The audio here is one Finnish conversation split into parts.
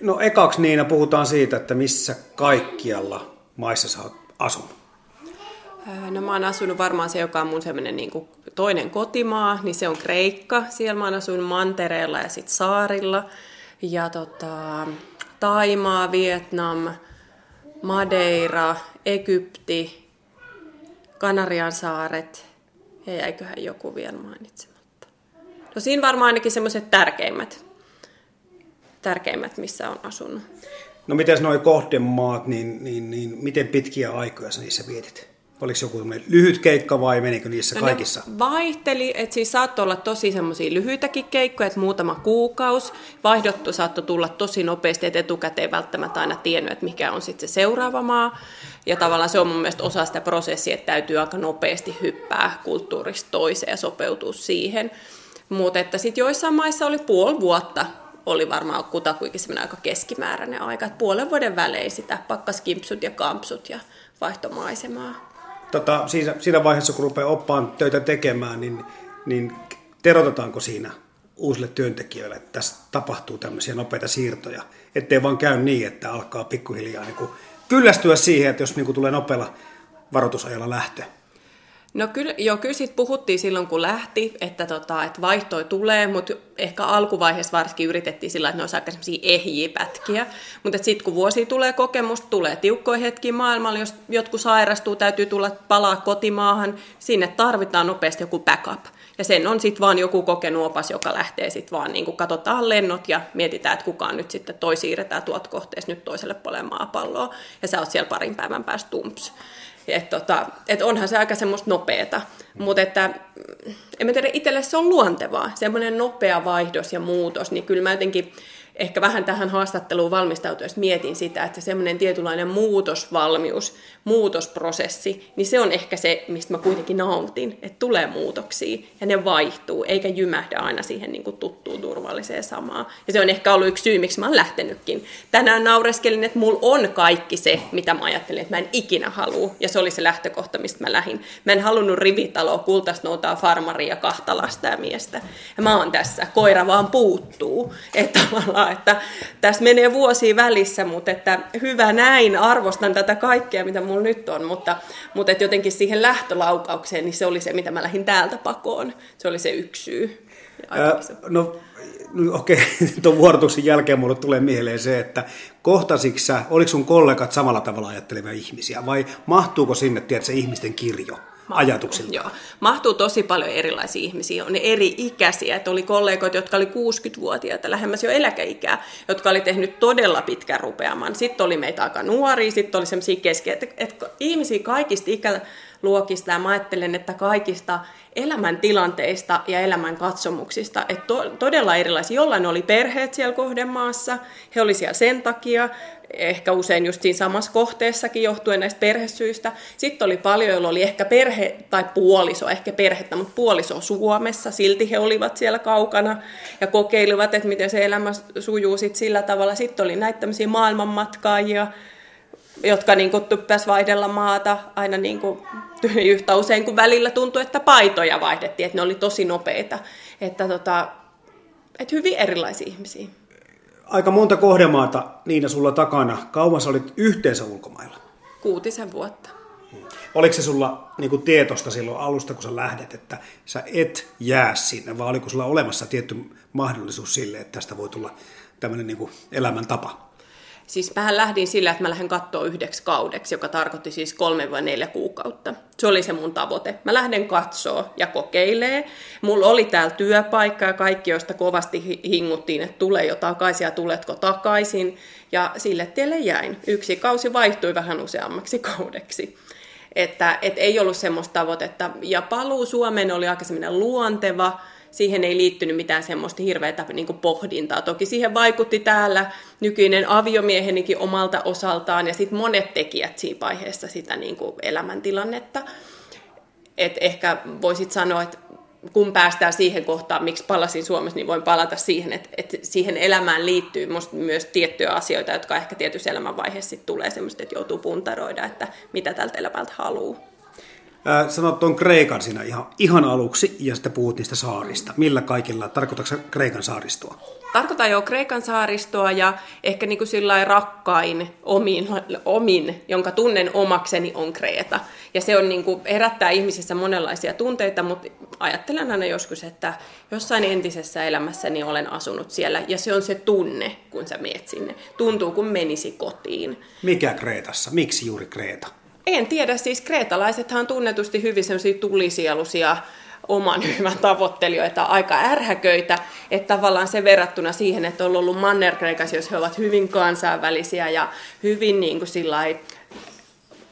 No ekaksi Niina puhutaan siitä, että missä kaikkialla maissa sä oot asunut. No mä oon asunut varmaan se, joka on mun semmoinen niin toinen kotimaa, niin se on Kreikka. Siellä mä oon asunut Mantereella ja sitten saarilla. Ja tota, Taimaa, Vietnam, Madeira, Egypti, Kanarian saaret ja jäiköhän joku vielä mainitsematta. No siinä varmaan ainakin semmoiset tärkeimmät, tärkeimmät, missä on asunut. No miten nuo kohdemaat, niin, niin, niin miten pitkiä aikoja sä niissä vietit? Oliko joku lyhyt keikka vai menikö niissä no kaikissa? vaihteli, että siis saattoi olla tosi semmoisia lyhyitäkin keikkoja, että muutama kuukausi. Vaihdottu saattoi tulla tosi nopeasti, että etukäteen välttämättä aina tiennyt, että mikä on sitten se seuraava maa. Ja tavallaan se on mun mielestä osa sitä prosessia, että täytyy aika nopeasti hyppää kulttuurista toiseen ja sopeutua siihen. Mutta että sitten joissain maissa oli puoli vuotta oli varmaan kutakuinkin semmoinen aika keskimääräinen aika, että puolen vuoden välein sitä pakkaskimpsut ja kampsut ja vaihtomaisemaa tota, siinä, siinä vaiheessa, kun rupeaa oppaan töitä tekemään, niin, niin terotetaanko siinä uusille työntekijöille, että tässä tapahtuu tämmöisiä nopeita siirtoja, ettei vaan käy niin, että alkaa pikkuhiljaa niin kuin kyllästyä siihen, että jos niin kuin tulee nopealla varoitusajalla lähtö. No kyllä, joo, kyllä siitä puhuttiin silloin, kun lähti, että, tota, että vaihtoi tulee, mutta ehkä alkuvaiheessa varsinkin yritettiin sillä, että ne olisi aika sellaisia ehjiä pätkiä. Mutta sitten kun vuosi tulee kokemusta, tulee tiukkoja hetkiä maailmalla, jos jotkut sairastuu, täytyy tulla palaa kotimaahan, sinne tarvitaan nopeasti joku backup. Ja sen on sitten vaan joku kokenut opas, joka lähtee sitten vaan niin kuin katsotaan lennot ja mietitään, että kukaan nyt sitten toi siirretään tuot kohteessa nyt toiselle puolelle maapalloa. Ja sä oot siellä parin päivän päästä tumps. Että tota, et onhan se aika semmoista nopeeta. Mutta että, en mä tiedä, itselle se on luontevaa, semmoinen nopea vaihdos ja muutos, niin kyllä mä jotenkin ehkä vähän tähän haastatteluun valmistautuessa mietin sitä, että semmoinen tietynlainen muutosvalmius, muutosprosessi, niin se on ehkä se, mistä mä kuitenkin nautin, että tulee muutoksia ja ne vaihtuu, eikä jymähdä aina siihen niin kuin tuttuun turvalliseen samaan. Ja se on ehkä ollut yksi syy, miksi mä oon lähtenytkin. Tänään naureskelin, että mulla on kaikki se, mitä mä ajattelin, että mä en ikinä halua, ja se oli se lähtökohta, mistä mä lähdin. Mä en halunnut rivitaloa, kultasnoutaa, farmaria, kahta lasta ja miestä. Ja mä oon tässä, koira vaan puuttuu. Että tavallaan että tässä menee vuosia välissä, mutta että hyvä näin, arvostan tätä kaikkea, mitä mulla nyt on, mutta, mutta että jotenkin siihen lähtölaukaukseen, niin se oli se, mitä mä lähdin täältä pakoon. Se oli se yksi syy. No, no okei, okay. tuon vuorotuksen jälkeen mulle tulee mieleen se, että kohtasitko sä, oliko sun kollegat samalla tavalla ajattelevia ihmisiä vai mahtuuko sinne, tiedätkö, ihmisten kirjo? Ajatuksilla. Joo. Mahtuu tosi paljon erilaisia ihmisiä, on eri ikäisiä, että oli kollegoita, jotka oli 60-vuotiaita, lähemmäs jo eläkeikää, jotka oli tehnyt todella pitkän rupeaman. Sitten oli meitä aika nuoria, sitten oli sellaisia keskiä, että, että ihmisiä kaikista ikäluokista, ja mä ajattelen, että kaikista elämäntilanteista ja elämän katsomuksista, että to, todella erilaisia. Jollain oli perheet siellä kohdemaassa, he oli siellä sen takia, ehkä usein just siinä samassa kohteessakin johtuen näistä perhesyistä. Sitten oli paljon, joilla oli ehkä perhe tai puoliso, ehkä perhettä, mutta puoliso Suomessa, silti he olivat siellä kaukana ja kokeilivat, että miten se elämä sujuu sit sillä tavalla. Sitten oli näitä tämmöisiä maailmanmatkaajia, jotka niin kuin vaihdella maata aina niin kuin, yhtä usein, kun välillä tuntui, että paitoja vaihdettiin, että ne oli tosi nopeita. Että, tota, että hyvin erilaisia ihmisiä aika monta kohdemaata Niina sulla takana. Kauan sä olit yhteensä ulkomailla? Kuutisen vuotta. Oliko se sulla niin kuin tietosta silloin alusta, kun sä lähdet, että sä et jää sinne, vai oliko sulla olemassa tietty mahdollisuus sille, että tästä voi tulla tämmöinen niin kuin elämäntapa? Siis mähän lähdin sillä, että mä lähden katsoa yhdeksi kaudeksi, joka tarkoitti siis kolme vai neljä kuukautta. Se oli se mun tavoite. Mä lähden katsoa ja kokeilee. Mulla oli täällä työpaikka ja kaikki, joista kovasti hinguttiin, että tulee jo takaisin ja tuletko takaisin. Ja sille tielle jäin. Yksi kausi vaihtui vähän useammaksi kaudeksi. Että et ei ollut semmoista tavoitetta. Ja paluu Suomeen oli aika luonteva, siihen ei liittynyt mitään semmoista hirveätä niin kuin pohdintaa. Toki siihen vaikutti täällä nykyinen aviomiehenikin omalta osaltaan ja sitten monet tekijät siinä vaiheessa sitä niin kuin elämäntilannetta. Et ehkä voisit sanoa, että kun päästään siihen kohtaan, miksi palasin Suomessa, niin voin palata siihen, että, että siihen elämään liittyy myös tiettyjä asioita, jotka ehkä tietyssä elämänvaiheessa tulee semmoista, että joutuu puntaroida, että mitä tältä elämältä haluaa. Sanot tuon Kreikan siinä ihan, ihan aluksi ja sitten puhut niistä saarista. Millä kaikilla, tarkoitatko Kreikan saaristoa? Tarkoitan jo Kreikan saaristoa ja ehkä niin kuin sillä rakkain omin, omin, jonka tunnen omakseni, on Kreeta. Ja se on niin kuin, herättää ihmisissä monenlaisia tunteita, mutta ajattelen aina joskus, että jossain entisessä elämässäni olen asunut siellä. Ja se on se tunne, kun sä meet sinne. Tuntuu, kun menisi kotiin. Mikä Kreetassa? Miksi juuri Kreeta? En tiedä, siis kreetalaisethan on tunnetusti hyvin sellaisia tulisielusia, oman hyvän tavoittelijoita, aika ärhäköitä, että tavallaan se verrattuna siihen, että on ollut manner jos he ovat hyvin kansainvälisiä ja hyvin niin kuin sillai,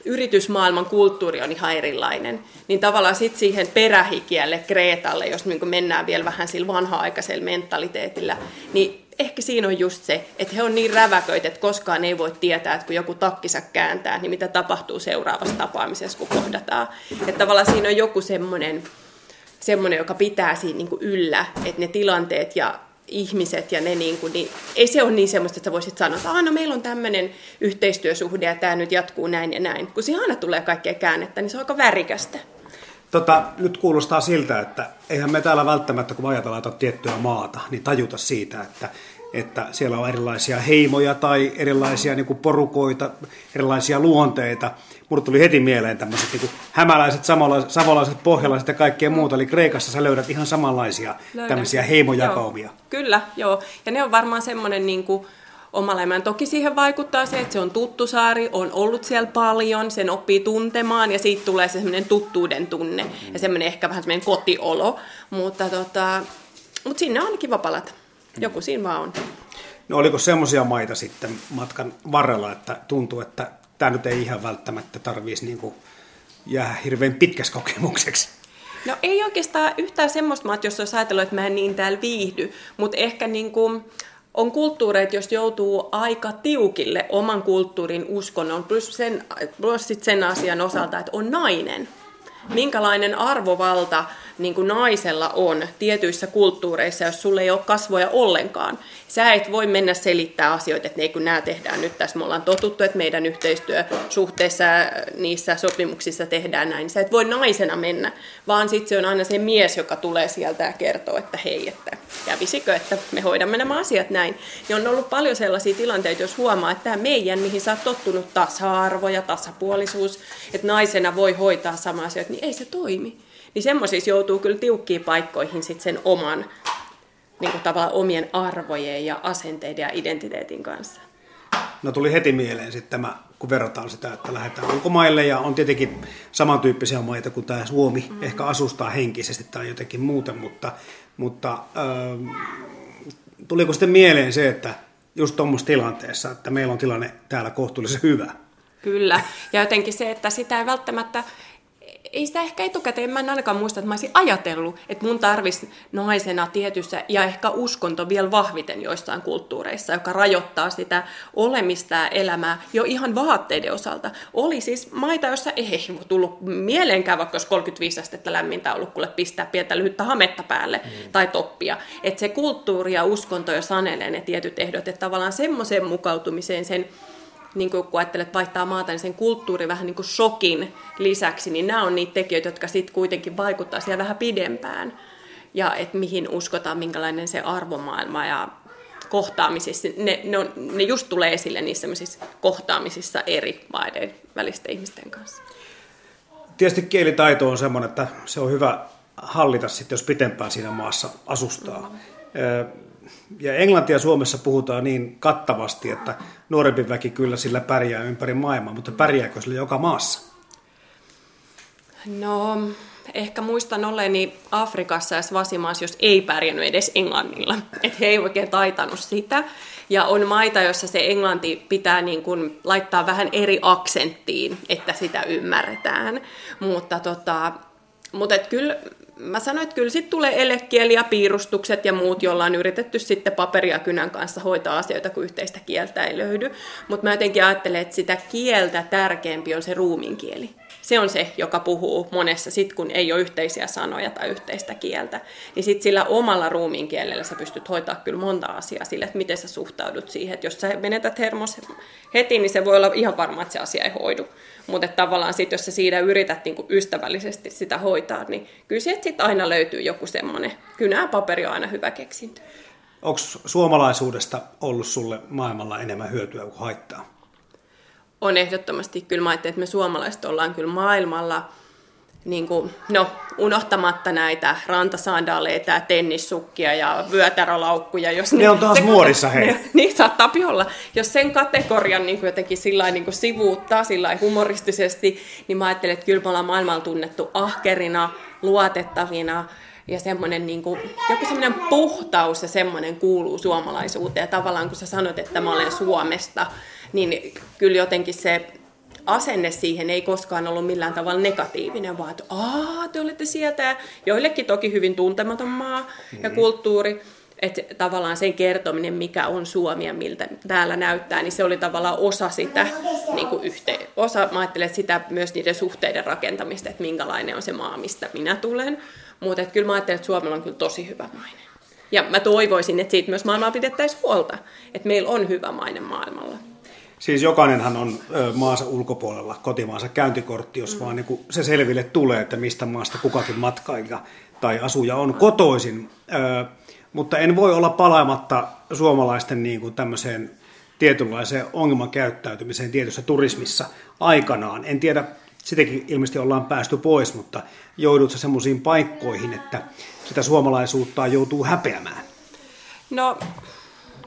yritysmaailman kulttuuri on ihan erilainen, niin tavallaan sitten siihen perähikielle Kreetalle, jos niin mennään vielä vähän sillä vanha-aikaisella mentaliteetillä, niin ehkä siinä on just se, että he on niin räväköitä, että koskaan ei voi tietää, että kun joku takkisa kääntää, niin mitä tapahtuu seuraavassa tapaamisessa, kun kohdataan. Että tavallaan siinä on joku semmoinen, semmoinen joka pitää siinä niin kuin yllä, että ne tilanteet ja ihmiset ja ne, niin kuin, niin ei se ole niin semmoista, että sä voisit sanoa, että no meillä on tämmöinen yhteistyösuhde ja tämä nyt jatkuu näin ja näin. Kun siinä aina tulee kaikkea käännettä, niin se on aika värikästä. Tota, nyt kuulostaa siltä, että eihän me täällä välttämättä, kun ajatellaan tiettyä maata, niin tajuta siitä, että, että siellä on erilaisia heimoja tai erilaisia niin kuin porukoita, erilaisia luonteita. Mulle tuli heti mieleen tämmöiset niin hämäläiset, savolaiset, savolaiset, pohjalaiset ja kaikkea muuta. Eli Kreikassa sä löydät ihan samanlaisia Löydän. tämmöisiä heimojakaumia. Joo, kyllä, joo. Ja ne on varmaan semmoinen niin kuin, omalla elämään. Toki siihen vaikuttaa se, että se on tuttu saari, on ollut siellä paljon, sen oppii tuntemaan ja siitä tulee se semmoinen tuttuuden tunne ja semmoinen ehkä vähän semmoinen kotiolo. Mutta, tota, mutta sinne on kiva palata. Joku siinä vaan on. No oliko semmoisia maita sitten matkan varrella, että tuntuu, että tämä nyt ei ihan välttämättä tarvitsisi niin jää hirveän pitkäksi kokemukseksi? No ei oikeastaan yhtään semmoista maata, jos olisi ajatellut, että mä en niin täällä viihdy, mutta ehkä niin kuin, on kulttuureita, jos joutuu aika tiukille oman kulttuurin uskonnon, plus sen, plus sen asian osalta, että on nainen. Minkälainen arvovalta niin kuin naisella on tietyissä kulttuureissa, jos sulle ei ole kasvoja ollenkaan. Sä et voi mennä selittää asioita, että ne kun nämä tehdään nyt tässä, me ollaan totuttu, että meidän yhteistyösuhteissa niissä sopimuksissa tehdään näin. Sä et voi naisena mennä, vaan sitten se on aina se mies, joka tulee sieltä ja kertoo, että hei, että kävisikö, että me hoidamme nämä asiat näin. Ja on ollut paljon sellaisia tilanteita, jos huomaa, että tämä meidän, mihin sä oot tottunut, tasa-arvo ja tasapuolisuus, että naisena voi hoitaa sama asioita, niin ei se toimi niin semmoisissa joutuu kyllä tiukkiin paikkoihin sit sen oman niin kuin tavallaan omien arvojen ja asenteiden ja identiteetin kanssa. No tuli heti mieleen sitten tämä, kun verrataan sitä, että lähdetään ulkomaille ja on tietenkin samantyyppisiä maita kuin tämä Suomi, mm-hmm. ehkä asustaa henkisesti tai jotenkin muuten, mutta, mutta äh, tuliko sitten mieleen se, että just tuommoisessa tilanteessa, että meillä on tilanne täällä kohtuullisen hyvä? Kyllä, ja jotenkin se, että sitä ei välttämättä ei sitä ehkä etukäteen, mä en ainakaan muista, että mä olisin ajatellut, että mun tarvisi naisena tietyssä ja ehkä uskonto vielä vahviten joissain kulttuureissa, joka rajoittaa sitä olemista ja elämää jo ihan vaatteiden osalta. Oli siis maita, joissa ei tullut mieleenkään, vaikka jos 35 astetta lämmintä ollut, kuule pistää pientä lyhyttä hametta päälle mm. tai toppia. Että se kulttuuri ja uskonto jo sanelee ne tietyt ehdot, että tavallaan semmoiseen mukautumiseen sen niin kuin, kun ajattelet vaihtaa maata, niin sen kulttuuri vähän niin kuin shokin lisäksi, niin nämä on niitä tekijöitä, jotka sitten kuitenkin vaikuttaa siellä vähän pidempään. Ja että mihin uskotaan, minkälainen se arvomaailma ja kohtaamisissa, ne, ne, on, ne just tulee esille niissä kohtaamisissa eri maiden välisten ihmisten kanssa. Tietysti kielitaito on sellainen, että se on hyvä hallita sitten, jos pitempään siinä maassa asustaa. Mm-hmm ja englantia Suomessa puhutaan niin kattavasti, että nuorempi väki kyllä sillä pärjää ympäri maailmaa, mutta pärjääkö sillä joka maassa? No, ehkä muistan olleeni Afrikassa ja Svasimaassa, jos ei pärjännyt edes englannilla. Että he ei oikein taitanut sitä. Ja on maita, joissa se englanti pitää niin kuin laittaa vähän eri aksenttiin, että sitä ymmärretään. Mutta, tota, mutta et kyllä mä sanoin, että kyllä sitten tulee elekieli ja piirustukset ja muut, joilla on yritetty sitten paperia kynän kanssa hoitaa asioita, kun yhteistä kieltä ei löydy. Mutta mä jotenkin ajattelen, että sitä kieltä tärkeämpi on se ruuminkieli. Se on se, joka puhuu monessa, sit kun ei ole yhteisiä sanoja tai yhteistä kieltä, niin sit sillä omalla ruumiin kielellä sä pystyt hoitaa kyllä monta asiaa sille, että miten sä suhtaudut siihen, että jos sä menetät hermos heti, niin se voi olla ihan varma, että se asia ei hoidu. Mutta tavallaan sit, jos sä siinä yrität niinku ystävällisesti sitä hoitaa, niin kyllä sieltä sit aina löytyy joku semmoinen, kynä paperi on aina hyvä keksintö. Onko suomalaisuudesta ollut sulle maailmalla enemmän hyötyä kuin haittaa? On ehdottomasti. Kyllä mä että me suomalaiset ollaan kyllä maailmalla niin kuin, no, unohtamatta näitä rantasandaaleita ja tennissukkia ja vyötärölaukkuja. Jos ne, ne on taas muodissa, hei. Ne, niin saattaa olla. Jos sen kategorian niin kuin jotenkin sillä niin kuin sivuuttaa sillä humoristisesti, niin mä ajattelen, että kyllä me ollaan maailmalla tunnettu ahkerina, luotettavina, ja semmoinen niin kuin, joku semmoinen puhtaus ja semmoinen kuuluu suomalaisuuteen. Ja tavallaan kun sä sanot, että mä olen Suomesta, niin kyllä jotenkin se asenne siihen ei koskaan ollut millään tavalla negatiivinen, vaan että aah, te olette sieltä. Ja joillekin toki hyvin tuntematon maa mm-hmm. ja kulttuuri. Että tavallaan sen kertominen, mikä on Suomi ja miltä täällä näyttää, niin se oli tavallaan osa sitä, niin kuin yhteen, osa, mä ajattelen, sitä myös niiden suhteiden rakentamista, että minkälainen on se maa, mistä minä tulen. Mutta kyllä mä ajattelen, että Suomella on kyllä tosi hyvä maine. Ja mä toivoisin, että siitä myös maailmaa pidettäisiin huolta, että meillä on hyvä maine maailmalla. Siis jokainenhan on maansa ulkopuolella kotimaansa käyntikortti, jos mm. vaan niin se selville tulee, että mistä maasta kukakin matkailija tai asuja on kotoisin. Mutta en voi olla palaamatta suomalaisten niin kuin tämmöiseen tietynlaiseen ongelmakäyttäytymiseen tietyssä turismissa aikanaan. En tiedä, sitäkin ilmeisesti ollaan päästy pois, mutta joudut semmoisiin paikkoihin, että sitä suomalaisuutta joutuu häpeämään? No,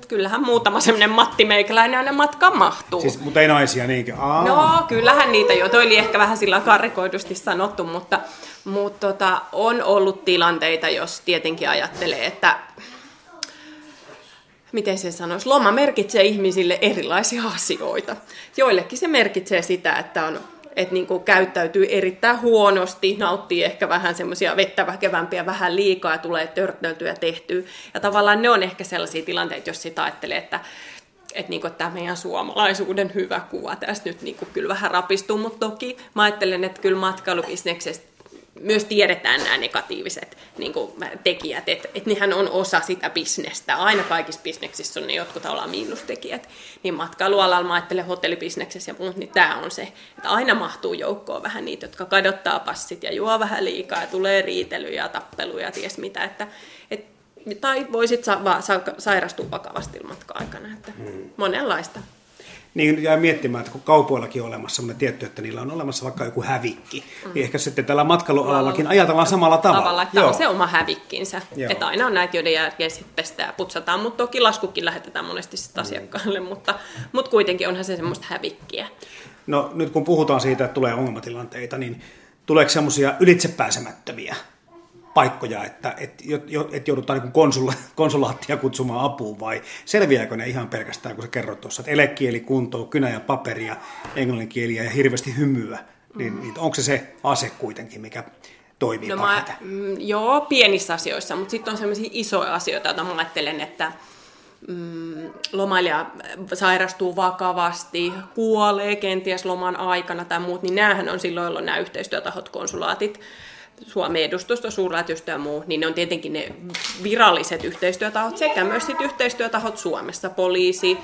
kyllähän muutama semmoinen Matti Meikäläinen aina matkaan mahtuu. Siis, mutta ei naisia niinkö? Aa. No, kyllähän niitä jo. Toi oli ehkä vähän sillä karrikoidusti sanottu, mutta, mutta tota, on ollut tilanteita, jos tietenkin ajattelee, että miten se sanoisi, loma merkitsee ihmisille erilaisia asioita. Joillekin se merkitsee sitä, että on että niin kuin käyttäytyy erittäin huonosti, nauttii ehkä vähän semmoisia vettä väkevämpiä vähän liikaa ja tulee törtnöltyä tehtyä. Ja tavallaan ne on ehkä sellaisia tilanteita, jos sitä ajattelee, että että niinku, tämä meidän suomalaisuuden hyvä kuva tässä nyt niinku, kyllä vähän rapistuu, mutta toki mä ajattelen, että kyllä matkailubisneksestä myös tiedetään nämä negatiiviset niin kuin, tekijät, että et nehän on osa sitä bisnestä. Aina kaikissa bisneksissä on ne jotkut tavallaan miinustekijät. Niin matkailualalla mä ajattelen hotellibisneksessä ja muut, niin tämä on se, että aina mahtuu joukkoon vähän niitä, jotka kadottaa passit ja juo vähän liikaa ja tulee riitelyjä ja tappeluja ja ties mitä. Että, et, tai voisit sa- va- sa- sairastua vakavasti matka-aikana. Että hmm. Monenlaista niin jää miettimään, että kun kaupoillakin on olemassa sellainen tietty, että niillä on olemassa vaikka joku hävikki, mm. niin ehkä sitten tällä matkailualallakin ajatellaan samalla tavalla. Tavalla, että on se oma hävikkinsä. Joo. Että aina on näitä, joiden jälkeen sitten pestään ja putsataan, mutta toki laskukin lähetetään monesti sitten mm. asiakkaalle, mutta, mutta kuitenkin onhan se semmoista hävikkiä. No nyt kun puhutaan siitä, että tulee ongelmatilanteita, niin tuleeko semmoisia ylitsepääsemättömiä paikkoja, että et, et joudutaan niin konsula, konsulaattia kutsumaan apuun vai selviääkö ne ihan pelkästään, kun sä kerroit tuossa, että elekieli kuntoon, kynä ja paperia, englanninkieliä ja hirveästi hymyä, niin, mm. niin onko se se ase kuitenkin, mikä toimii no mä, mm, Joo, pienissä asioissa, mutta sitten on sellaisia isoja asioita, joita mä ajattelen, että mm, lomailija sairastuu vakavasti, kuolee kenties loman aikana tai muut, niin näähän on silloin, jolloin nämä yhteistyötahot, konsulaatit, Suomen edustusto, suurlähetystö ja muu, niin ne on tietenkin ne viralliset yhteistyötahot sekä myös sit yhteistyötahot Suomessa, poliisi,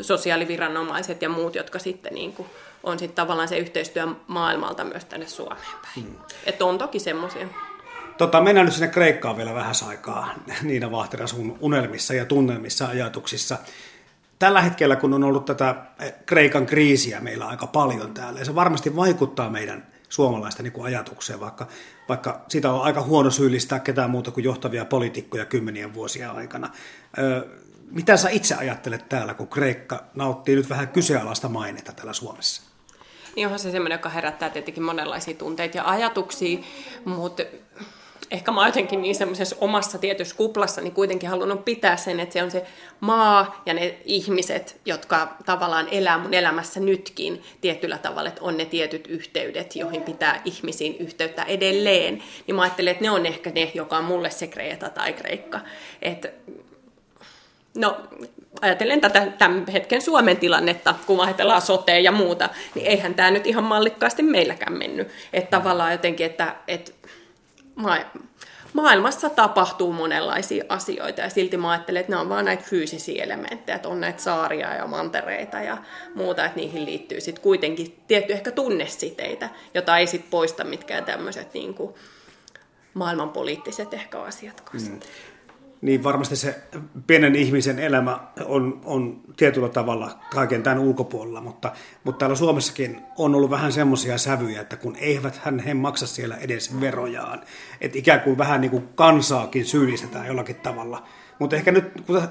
sosiaaliviranomaiset ja muut, jotka sitten niin kuin on sitten tavallaan se yhteistyö maailmalta myös tänne Suomeen päin. Hmm. Että on toki semmoisia. Tota, mennään nyt sinne Kreikkaan vielä vähän aikaa Niina Vahtera sun unelmissa ja tunnelmissa ajatuksissa. Tällä hetkellä, kun on ollut tätä Kreikan kriisiä meillä aika paljon täällä, ja se varmasti vaikuttaa meidän suomalaisten niin ajatukseen, vaikka, vaikka sitä on aika huono syyllistää ketään muuta kuin johtavia poliitikkoja kymmenien vuosia aikana. Ö, mitä sä itse ajattelet täällä, kun Kreikka nauttii nyt vähän kyseenalaista mainetta täällä Suomessa? Niin onhan se semmoinen, joka herättää tietenkin monenlaisia tunteita ja ajatuksia, mutta ehkä mä jotenkin niin semmoisessa omassa tietyssä kuplassa niin kuitenkin halunnut pitää sen, että se on se maa ja ne ihmiset, jotka tavallaan elää mun elämässä nytkin tietyllä tavalla, että on ne tietyt yhteydet, joihin pitää ihmisiin yhteyttä edelleen. Niin mä ajattelen, että ne on ehkä ne, joka on mulle se Kreeta tai Kreikka. Että No, ajatellen tätä tämän hetken Suomen tilannetta, kun ajatellaan sotea ja muuta, niin eihän tämä nyt ihan mallikkaasti meilläkään mennyt. Että tavallaan jotenkin, että, että maailmassa tapahtuu monenlaisia asioita ja silti mä ajattelen, että ne on vaan näitä fyysisiä elementtejä, että on näitä saaria ja mantereita ja muuta, että niihin liittyy sitten kuitenkin tietty ehkä tunnesiteitä, jota ei sitten poista mitkään tämmöiset niin maailmanpoliittiset ehkä asiat. Mm niin varmasti se pienen ihmisen elämä on, on tietyllä tavalla kaiken tämän ulkopuolella, mutta, mutta täällä Suomessakin on ollut vähän semmoisia sävyjä, että kun eivät hän he maksa siellä edes verojaan, että ikään kuin vähän niin kuin kansaakin syyllistetään jollakin tavalla. Mutta ehkä nyt,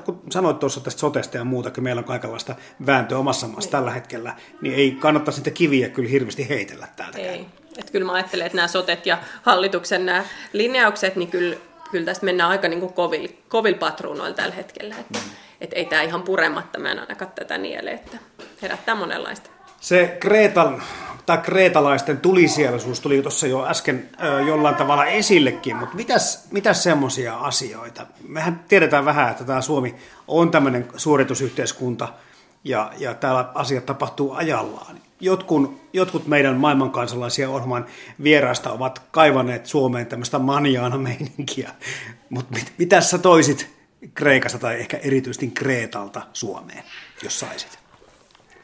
kun sanoit tuossa tästä sotesta ja muuta, kun meillä on kaikenlaista vääntöä omassa maassa niin. tällä hetkellä, niin ei kannattaisi niitä kiviä kyllä hirveästi heitellä täältä. Ei. Että kyllä mä ajattelen, että nämä sotet ja hallituksen nämä linjaukset, niin kyllä kyllä tästä mennään aika niin kuin kovil, kovil patruunoilla tällä hetkellä. Että, mm. et ei tämä ihan purematta, mä en ainakaan tätä niele, että herättää monenlaista. Se Kreetan, tai kreetalaisten tulisielisuus tuli tuossa jo äsken ö, jollain tavalla esillekin, mutta mitäs, mitäs semmoisia asioita? Mehän tiedetään vähän, että tämä Suomi on tämmöinen suoritusyhteiskunta, ja, ja täällä asiat tapahtuu ajallaan jotkut, jotkut meidän maailmankansalaisia ohjelman vieraista ovat kaivaneet Suomeen tämmöistä manjaana meininkiä. Mutta mit, mitä sä toisit Kreikasta tai ehkä erityisesti Kreetalta Suomeen, jos saisit?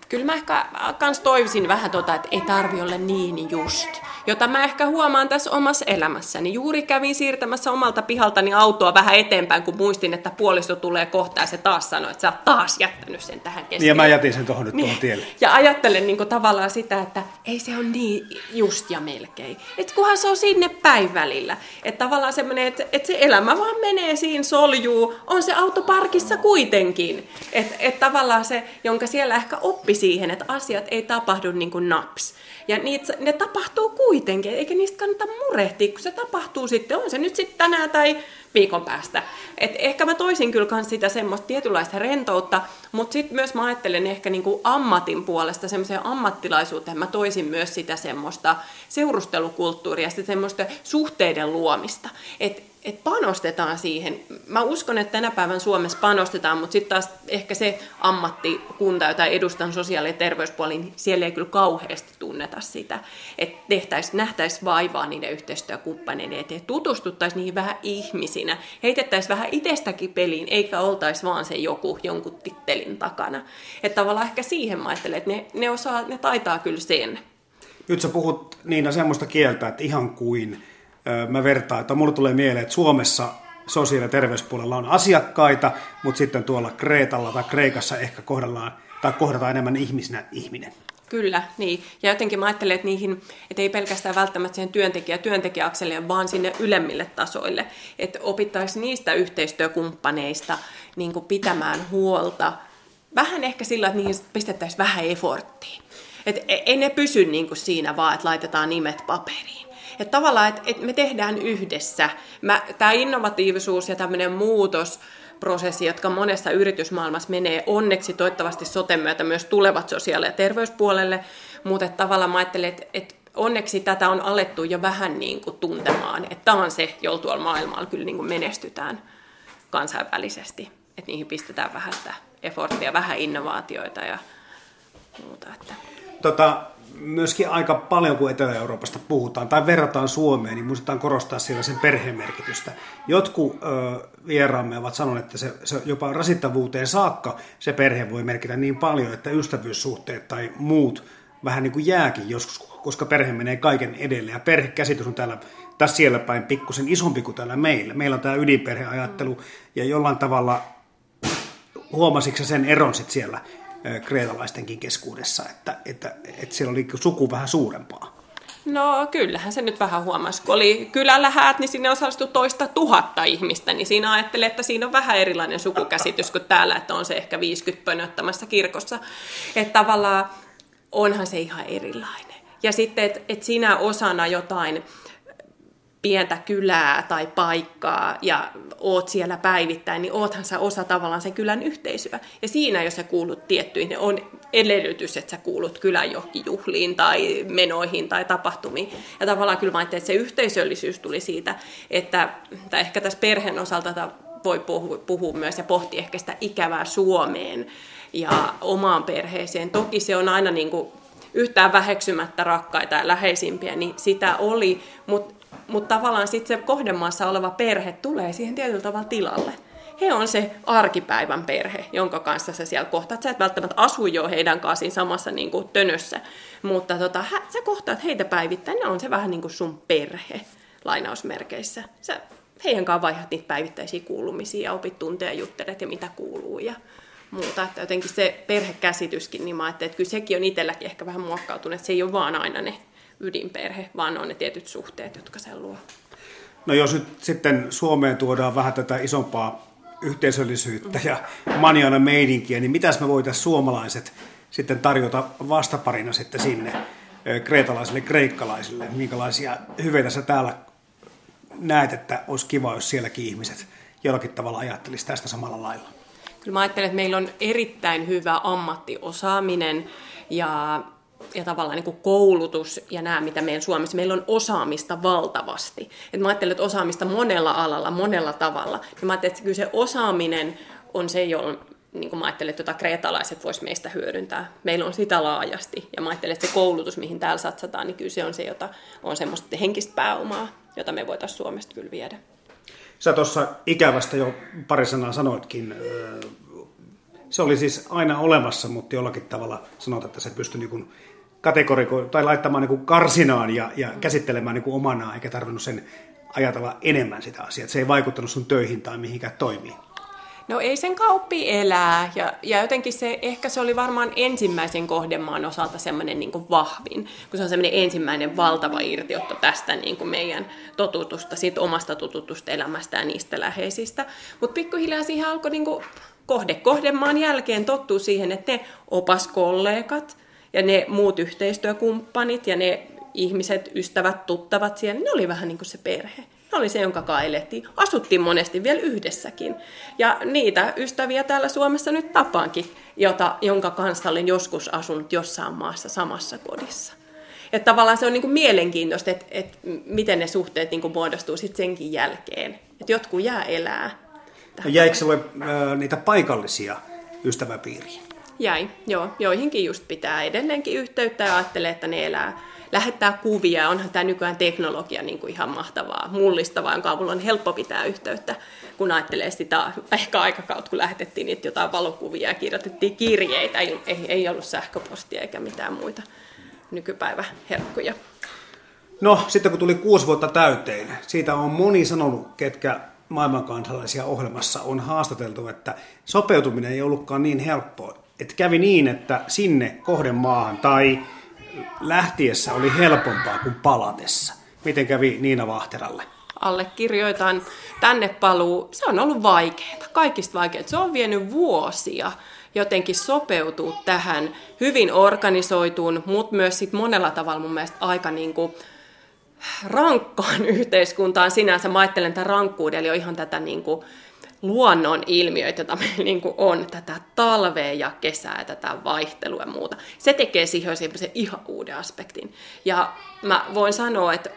Kyllä mä ehkä kans toivisin vähän tota, että ei tarvi olla niin just. Jota mä ehkä huomaan tässä omassa elämässäni. Juuri kävin siirtämässä omalta pihaltani autoa vähän eteenpäin, kun muistin, että puolisto tulee kohta ja se taas sanoi, että sä oot taas jättänyt sen tähän keskelle. Ja mä jätin sen tuohon nyt niin. tuohon tielle. Ja ajattelen niin tavallaan sitä, että ei se ole niin just ja melkein. Että kunhan se on sinne päin välillä. Että tavallaan semmoinen, että, että se elämä vaan menee siinä soljuu, on se auto parkissa kuitenkin. Että, että tavallaan se, jonka siellä ehkä oppi siihen, että asiat ei tapahdu niin kuin naps. Ja niitä, ne tapahtuu kuitenkin, eikä niistä kannata murehtia, kun se tapahtuu sitten, on se nyt sitten tänään tai viikon päästä. Et ehkä mä toisin kyllä kans sitä semmoista tietynlaista rentoutta, mutta sitten myös mä ajattelen ehkä niinku ammatin puolesta semmoiseen ammattilaisuuteen, mä toisin myös sitä semmoista seurustelukulttuuria, sitä semmoista suhteiden luomista. Että että panostetaan siihen. Mä uskon, että tänä päivän Suomessa panostetaan, mutta sitten taas ehkä se ammattikunta, jota edustan sosiaali- ja terveyspuolin, niin siellä ei kyllä kauheasti tunneta sitä. Että tehtäisiin, nähtäisiin vaivaa niiden yhteistyökumppaneiden eteen, tutustuttaisiin niihin vähän ihmisinä, heitettäisiin vähän itsestäkin peliin, eikä oltaisi vaan se joku jonkun tittelin takana. Että tavallaan ehkä siihen mä ajattelen, että ne, ne, osaa, ne taitaa kyllä sen. Nyt sä puhut Niina semmoista kieltä, että ihan kuin mä vertaan, että mulle tulee mieleen, että Suomessa sosiaali- ja terveyspuolella on asiakkaita, mutta sitten tuolla Kreetalla tai Kreikassa ehkä kohdellaan tai kohdataan enemmän ihmisenä ihminen. Kyllä, niin. Ja jotenkin mä ajattelen, että niihin, että ei pelkästään välttämättä siihen työntekijä työntekijäakselille, vaan sinne ylemmille tasoille. Että opittaisiin niistä yhteistyökumppaneista niin kuin pitämään huolta. Vähän ehkä sillä, että niihin pistettäisiin vähän eforttiin. Että e, ei ne pysy niin kuin siinä vaan, että laitetaan nimet paperiin että tavallaan, että, että me tehdään yhdessä. Tämä innovatiivisuus ja tämmöinen muutos, prosessi, jotka monessa yritysmaailmassa menee onneksi toivottavasti soten myötä myös tulevat sosiaali- ja terveyspuolelle, mutta tavallaan mä ajattelen, että, että onneksi tätä on alettu jo vähän niin kuin tuntemaan, että tämä on se, jolla tuolla maailmalla kyllä niin kuin menestytään kansainvälisesti, että niihin pistetään vähän sitä efforttia, vähän innovaatioita ja muuta. Että. Tota, myöskin aika paljon, kun Etelä-Euroopasta puhutaan tai verrataan Suomeen, niin muistetaan korostaa siellä sen perheen merkitystä. Jotkut ö, vieraamme ovat sanoneet, että se, se jopa rasittavuuteen saakka se perhe voi merkitä niin paljon, että ystävyyssuhteet tai muut vähän niin kuin jääkin joskus, koska perhe menee kaiken edelle. Ja perhekäsitys on täällä, tässä siellä päin pikkusen isompi kuin täällä meillä. Meillä on tämä ydinperheajattelu ja jollain tavalla huomasitko sen eron sitten siellä kreetalaistenkin keskuudessa, että, että, että siellä oli suku vähän suurempaa. No kyllähän se nyt vähän huomasi. Kun oli kylällä häät, niin sinne osallistui toista tuhatta ihmistä, niin siinä ajattelee, että siinä on vähän erilainen sukukäsitys kuin täällä, että on se ehkä 50 pönöttämässä kirkossa. Että tavallaan onhan se ihan erilainen. Ja sitten, että et sinä osana jotain pientä kylää tai paikkaa ja oot siellä päivittäin, niin oothan sä osa tavallaan sen kylän yhteisöä. Ja siinä, jos sä kuulut tiettyihin, on edellytys, että sä kuulut kylän johonkin juhliin tai menoihin tai tapahtumiin. Ja tavallaan kyllä mä että se yhteisöllisyys tuli siitä, että tai ehkä tässä perheen osalta voi puhua, puhua myös ja pohtia ehkä sitä ikävää Suomeen ja omaan perheeseen. Toki se on aina niin kuin yhtään väheksymättä rakkaita ja läheisimpiä, niin sitä oli, mutta mut tavallaan sitten se kohdemaassa oleva perhe tulee siihen tietyllä tavalla tilalle he on se arkipäivän perhe, jonka kanssa sä siellä kohtaat. Sä et välttämättä asu jo heidän kanssaan samassa niin kuin tönössä, mutta tota, sä kohtaat heitä päivittäin. Ne on se vähän niin kuin sun perhe, lainausmerkeissä. Sä heidän kanssaan vaihdat niitä päivittäisiä kuulumisia ja opit tunteja, juttelet ja mitä kuuluu ja muuta. Että jotenkin se perhekäsityskin, niin mä ajattelin, että kyllä sekin on itselläkin ehkä vähän muokkautunut, että se ei ole vaan aina ne ydinperhe, vaan on ne tietyt suhteet, jotka sen luo. No jos nyt sitten Suomeen tuodaan vähän tätä isompaa yhteisöllisyyttä ja maniana meidinkiä, niin mitäs me voitaisiin suomalaiset sitten tarjota vastaparina sitten sinne kreetalaisille, kreikkalaisille? Minkälaisia hyveitä sä täällä näet, että olisi kiva, jos sielläkin ihmiset jollakin tavalla ajattelisi tästä samalla lailla? Kyllä mä ajattelen, että meillä on erittäin hyvä ammattiosaaminen ja ja tavallaan niin kuin koulutus ja nämä, mitä meidän Suomessa, meillä on osaamista valtavasti. Et mä ajattelen, että osaamista monella alalla, monella tavalla. Ja mä ajattelen, että kyllä se osaaminen on se, jolla niin kuin mä ajattelen, että jota kreetalaiset vois meistä hyödyntää. Meillä on sitä laajasti. Ja mä ajattelen, että se koulutus, mihin täällä satsataan, niin kyllä se on se, jota on semmoista henkistä pääomaa, jota me voitaisiin Suomesta kyllä viedä. Sä tuossa ikävästä jo pari sanaa sanoitkin. Se oli siis aina olemassa, mutta jollakin tavalla sanot, että se pystyi niin kategoriko, tai laittamaan niin kuin karsinaan ja, ja käsittelemään niin kuin omanaan, eikä tarvinnut sen ajatella enemmän sitä asiaa. Että se ei vaikuttanut sun töihin tai mihinkään toimii. No ei sen kauppi elää, ja, ja jotenkin se, ehkä se oli varmaan ensimmäisen kohdemaan osalta semmoinen niin vahvin, kun se on semmoinen ensimmäinen valtava irtiotto tästä niin kuin meidän totutusta, siitä omasta totutusta elämästä ja niistä läheisistä. Mutta pikkuhiljaa siihen alkoi niin kuin kohde kohdemaan jälkeen tottuu siihen, että ne opaskollegat, ja ne muut yhteistyökumppanit ja ne ihmiset, ystävät, tuttavat siellä, ne oli vähän niin kuin se perhe. Ne oli se, jonka kailettiin. Asuttiin monesti vielä yhdessäkin. Ja niitä ystäviä täällä Suomessa nyt tapaankin, jota, jonka kanssa olen joskus asunut jossain maassa samassa kodissa. Että tavallaan se on niin kuin mielenkiintoista, että, että miten ne suhteet niin kuin muodostuu sitten senkin jälkeen. Että jotkut jää elää. Jäikö sulle äh, niitä paikallisia ystäväpiiriä? Jäi, joo. Joihinkin just pitää edelleenkin yhteyttä ja ajattelee, että ne elää, lähettää kuvia. Onhan tämä nykyään teknologia niin kuin ihan mahtavaa, mullistavaa, jonka avulla on helppo pitää yhteyttä, kun ajattelee sitä ehkä aikakautta, kun lähetettiin niitä jotain valokuvia ja kirjoitettiin kirjeitä. Ei, ei, ollut sähköpostia eikä mitään muita nykypäiväherkkuja. No, sitten kun tuli kuusi vuotta täyteen, siitä on moni sanonut, ketkä maailmankansalaisia ohjelmassa on haastateltu, että sopeutuminen ei ollutkaan niin helppoa että kävi niin, että sinne kohdemaahan tai lähtiessä oli helpompaa kuin palatessa. Miten kävi Niina Vahteralle? Allekirjoitan tänne paluu. Se on ollut vaikeaa, kaikista vaikeaa. Se on vienyt vuosia jotenkin sopeutuu tähän hyvin organisoituun, mutta myös sit monella tavalla mun mielestä aika niin kuin rankkaan yhteiskuntaan sinänsä. Mä ajattelen tämän rankkuuden, eli ihan tätä niin kuin luonnon ilmiöitä, joita meillä niin on, tätä talvea ja kesää, tätä vaihtelua ja muuta. Se tekee siihen ihan uuden aspektin. Ja mä voin sanoa, että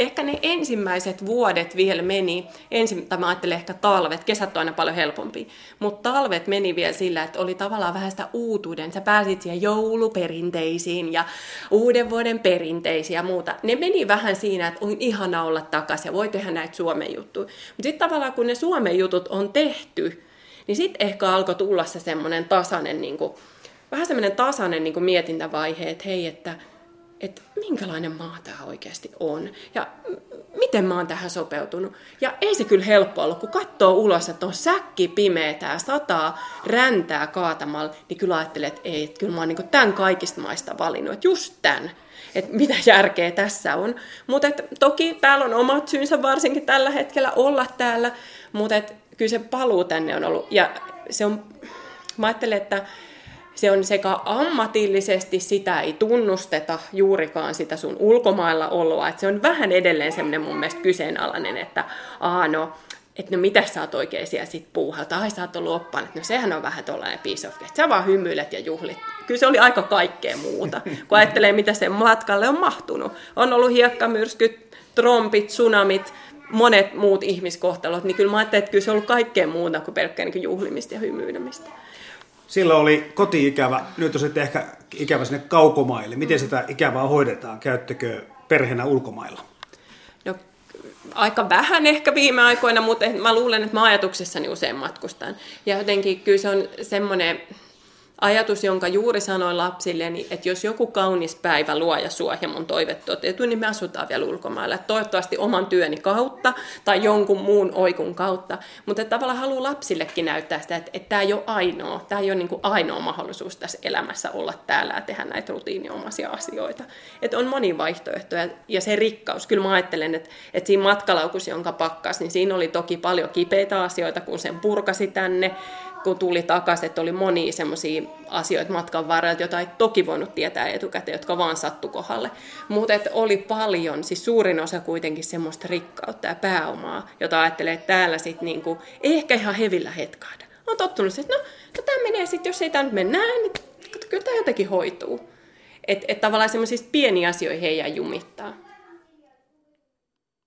ehkä ne ensimmäiset vuodet vielä meni, ensin, tai mä ajattelen ehkä talvet, kesät on aina paljon helpompi, mutta talvet meni vielä sillä, että oli tavallaan vähän sitä uutuuden. Sä pääsit siihen jouluperinteisiin ja uuden vuoden perinteisiin ja muuta. Ne meni vähän siinä, että on ihana olla takaisin ja voi tehdä näitä Suomen juttuja. Mutta sitten tavallaan kun ne Suomen jutut on tehty, niin sitten ehkä alkoi tulla se semmoinen tasainen, niin kuin, vähän semmoinen tasainen niin kuin mietintävaihe, että hei, että että minkälainen maa tämä oikeasti on ja miten mä oon tähän sopeutunut. Ja ei se kyllä helppo ollut, kun katsoo ulos, että on säkki pimeetä ja sataa räntää kaatamalla, niin kyllä ajattelee, että ei, että kyllä mä oon niin tämän kaikista maista valinnut, että just tämän että mitä järkeä tässä on. Mutta toki täällä on omat syynsä varsinkin tällä hetkellä olla täällä, mutta kyllä se paluu tänne on ollut. Ja se on, mä ajattelen, että se on sekä ammatillisesti, sitä ei tunnusteta juurikaan sitä sun ulkomailla oloa, että se on vähän edelleen semmoinen mun mielestä kyseenalainen, että aa no, että no mitä sä oot oikein siellä sit puuhalta, ai sä oot ollut oppaan, että no sehän on vähän tuollainen piece of cake. Sä vaan hymyilet ja juhlit. Kyllä se oli aika kaikkea muuta, kun ajattelee mitä sen matkalle on mahtunut. On ollut hiekkamyrskyt, trompit, tsunamit, monet muut ihmiskohtalot, niin kyllä mä ajattelin, että kyllä se on ollut kaikkea muuta kuin pelkkää niin juhlimista ja hymyilemistä. Silloin oli koti-ikävä, nyt on sitten ehkä ikävä sinne kaukomaille. Miten sitä ikävää hoidetaan? Käyttökö perheenä ulkomailla? No, aika vähän ehkä viime aikoina, mutta mä luulen, että mä ajatuksessani usein matkustan. Ja jotenkin kyllä se on semmoinen ajatus, jonka juuri sanoin lapsilleni, että jos joku kaunis päivä luo ja suo ja mun toive toteutuu, niin me asutaan vielä ulkomailla. Että toivottavasti oman työni kautta tai jonkun muun oikun kautta. Mutta tavallaan haluaa lapsillekin näyttää sitä, että, että tämä ei ole ainoa, tämä ei ole niin kuin ainoa mahdollisuus tässä elämässä olla täällä ja tehdä näitä rutiiniomaisia asioita. Että on moni vaihtoehtoja ja se rikkaus, kyllä mä ajattelen, että, että siinä matkalaukussa, jonka pakkas, niin siinä oli toki paljon kipeitä asioita, kun sen purkasi tänne kun tuli takaisin, että oli monia semmoisia asioita matkan varrella, joita ei toki voinut tietää etukäteen, jotka vaan sattu kohdalle. Mutta oli paljon, siis suurin osa kuitenkin semmoista rikkautta ja pääomaa, jota ajattelee, että täällä sitten niinku, ei ehkä ihan hevillä hetkaada. On tottunut, että no, no tämä menee sitten, jos ei tämä nyt mene niin kyllä tämä jotenkin hoituu. Että et tavallaan semmoisista pieniä asioihin ei jää jumittaa.